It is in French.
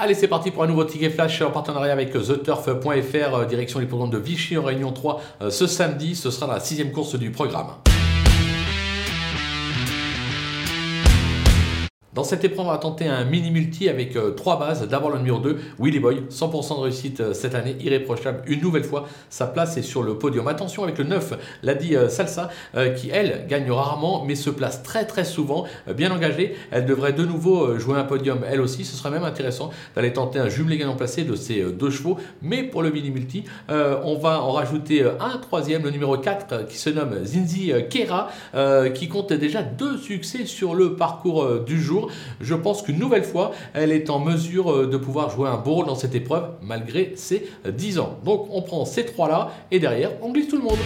Allez, c'est parti pour un nouveau ticket flash en partenariat avec TheTurf.fr, direction l'hippodrome de Vichy en Réunion 3 euh, ce samedi. Ce sera la sixième course du programme. Dans cette épreuve, on va tenter un mini-multi avec euh, trois bases. D'abord le numéro 2, Willy Boy, 100% de réussite euh, cette année, irréprochable. Une nouvelle fois, sa place est sur le podium. Attention avec le 9, l'a dit euh, Salsa, qui elle gagne rarement mais se place très très souvent. bien engagée, elle devrait de nouveau jouer un podium elle aussi. Ce sera même intéressant d'aller tenter un jumelé gagnant placé de ces deux chevaux. Mais pour le mini-multi, on va en rajouter un troisième, le numéro 4, qui se nomme Zinzi Kera, qui compte déjà deux succès sur le parcours du jour je pense qu'une nouvelle fois, elle est en mesure euh, de pouvoir jouer un beau rôle dans cette épreuve malgré ses 10 ans. Donc on prend ces trois-là et derrière, on glisse tout le monde.